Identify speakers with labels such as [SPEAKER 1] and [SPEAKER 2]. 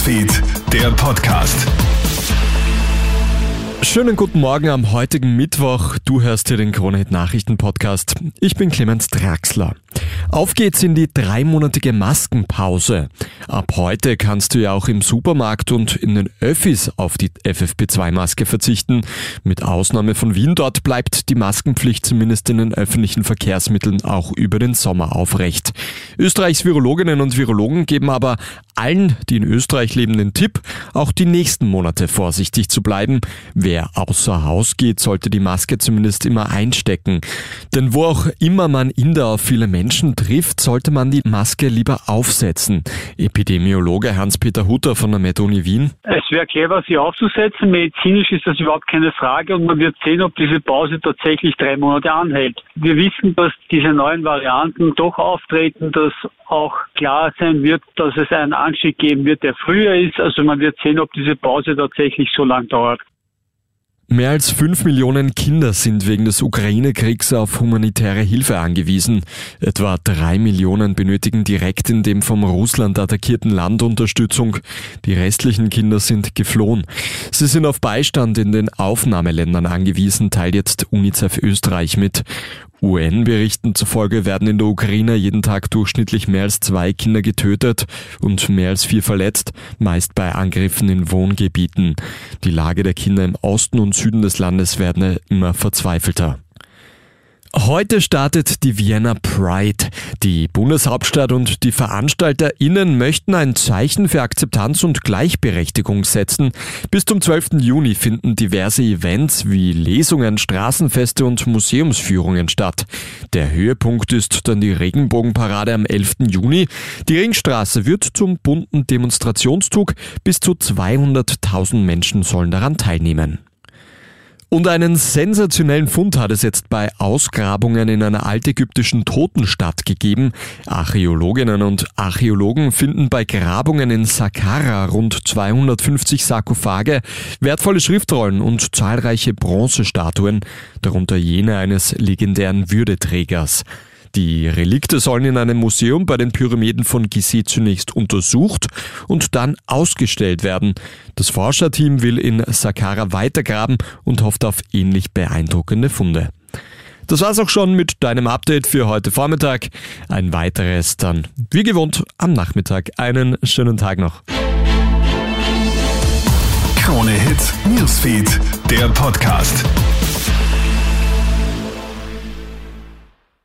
[SPEAKER 1] Newsfeed, der Podcast.
[SPEAKER 2] Schönen guten Morgen am heutigen Mittwoch. Du hörst hier den Kronehit Nachrichten Podcast. Ich bin Clemens Draxler. Auf geht's in die dreimonatige Maskenpause. Ab heute kannst du ja auch im Supermarkt und in den Öffis auf die FFP2-Maske verzichten. Mit Ausnahme von Wien dort bleibt die Maskenpflicht zumindest in den öffentlichen Verkehrsmitteln auch über den Sommer aufrecht. Österreichs Virologinnen und Virologen geben aber allen, die in Österreich leben, den Tipp, auch die nächsten Monate vorsichtig zu bleiben. Wer außer Haus geht, sollte die Maske zumindest immer einstecken. Denn wo auch immer man in der auf viele Menschen trifft, sollte man die Maske lieber aufsetzen. Epidemiologe Hans-Peter Hutter von der MedUni Wien.
[SPEAKER 3] Es wäre clever, sie aufzusetzen. Medizinisch ist das überhaupt keine Frage und man wird sehen, ob diese Pause tatsächlich drei Monate anhält. Wir wissen, dass diese neuen Varianten doch auftreten, dass auch klar sein wird, dass es einen Anstieg geben wird, der früher ist. Also man wird sehen, ob diese Pause tatsächlich so lang dauert.
[SPEAKER 2] Mehr als fünf Millionen Kinder sind wegen des Ukraine-Kriegs auf humanitäre Hilfe angewiesen. Etwa drei Millionen benötigen direkt in dem vom Russland attackierten Land Unterstützung. Die restlichen Kinder sind geflohen. Sie sind auf Beistand in den Aufnahmeländern angewiesen, teilt jetzt UNICEF Österreich mit. UN-Berichten zufolge werden in der Ukraine jeden Tag durchschnittlich mehr als zwei Kinder getötet und mehr als vier verletzt, meist bei Angriffen in Wohngebieten. Die Lage der Kinder im Osten und Süden des Landes werden immer verzweifelter. Heute startet die Vienna Pride. Die Bundeshauptstadt und die VeranstalterInnen möchten ein Zeichen für Akzeptanz und Gleichberechtigung setzen. Bis zum 12. Juni finden diverse Events wie Lesungen, Straßenfeste und Museumsführungen statt. Der Höhepunkt ist dann die Regenbogenparade am 11. Juni. Die Ringstraße wird zum bunten Demonstrationszug. Bis zu 200.000 Menschen sollen daran teilnehmen. Und einen sensationellen Fund hat es jetzt bei Ausgrabungen in einer altägyptischen Totenstadt gegeben. Archäologinnen und Archäologen finden bei Grabungen in Saqqara rund 250 Sarkophage, wertvolle Schriftrollen und zahlreiche Bronzestatuen, darunter jene eines legendären Würdeträgers. Die Relikte sollen in einem Museum bei den Pyramiden von Gizeh zunächst untersucht und dann ausgestellt werden. Das Forscherteam will in Saqqara weitergraben und hofft auf ähnlich beeindruckende Funde. Das war's auch schon mit deinem Update für heute Vormittag. Ein weiteres dann, wie gewohnt, am Nachmittag. Einen schönen Tag noch.
[SPEAKER 1] Krone Hits, Newsfeed, der Podcast.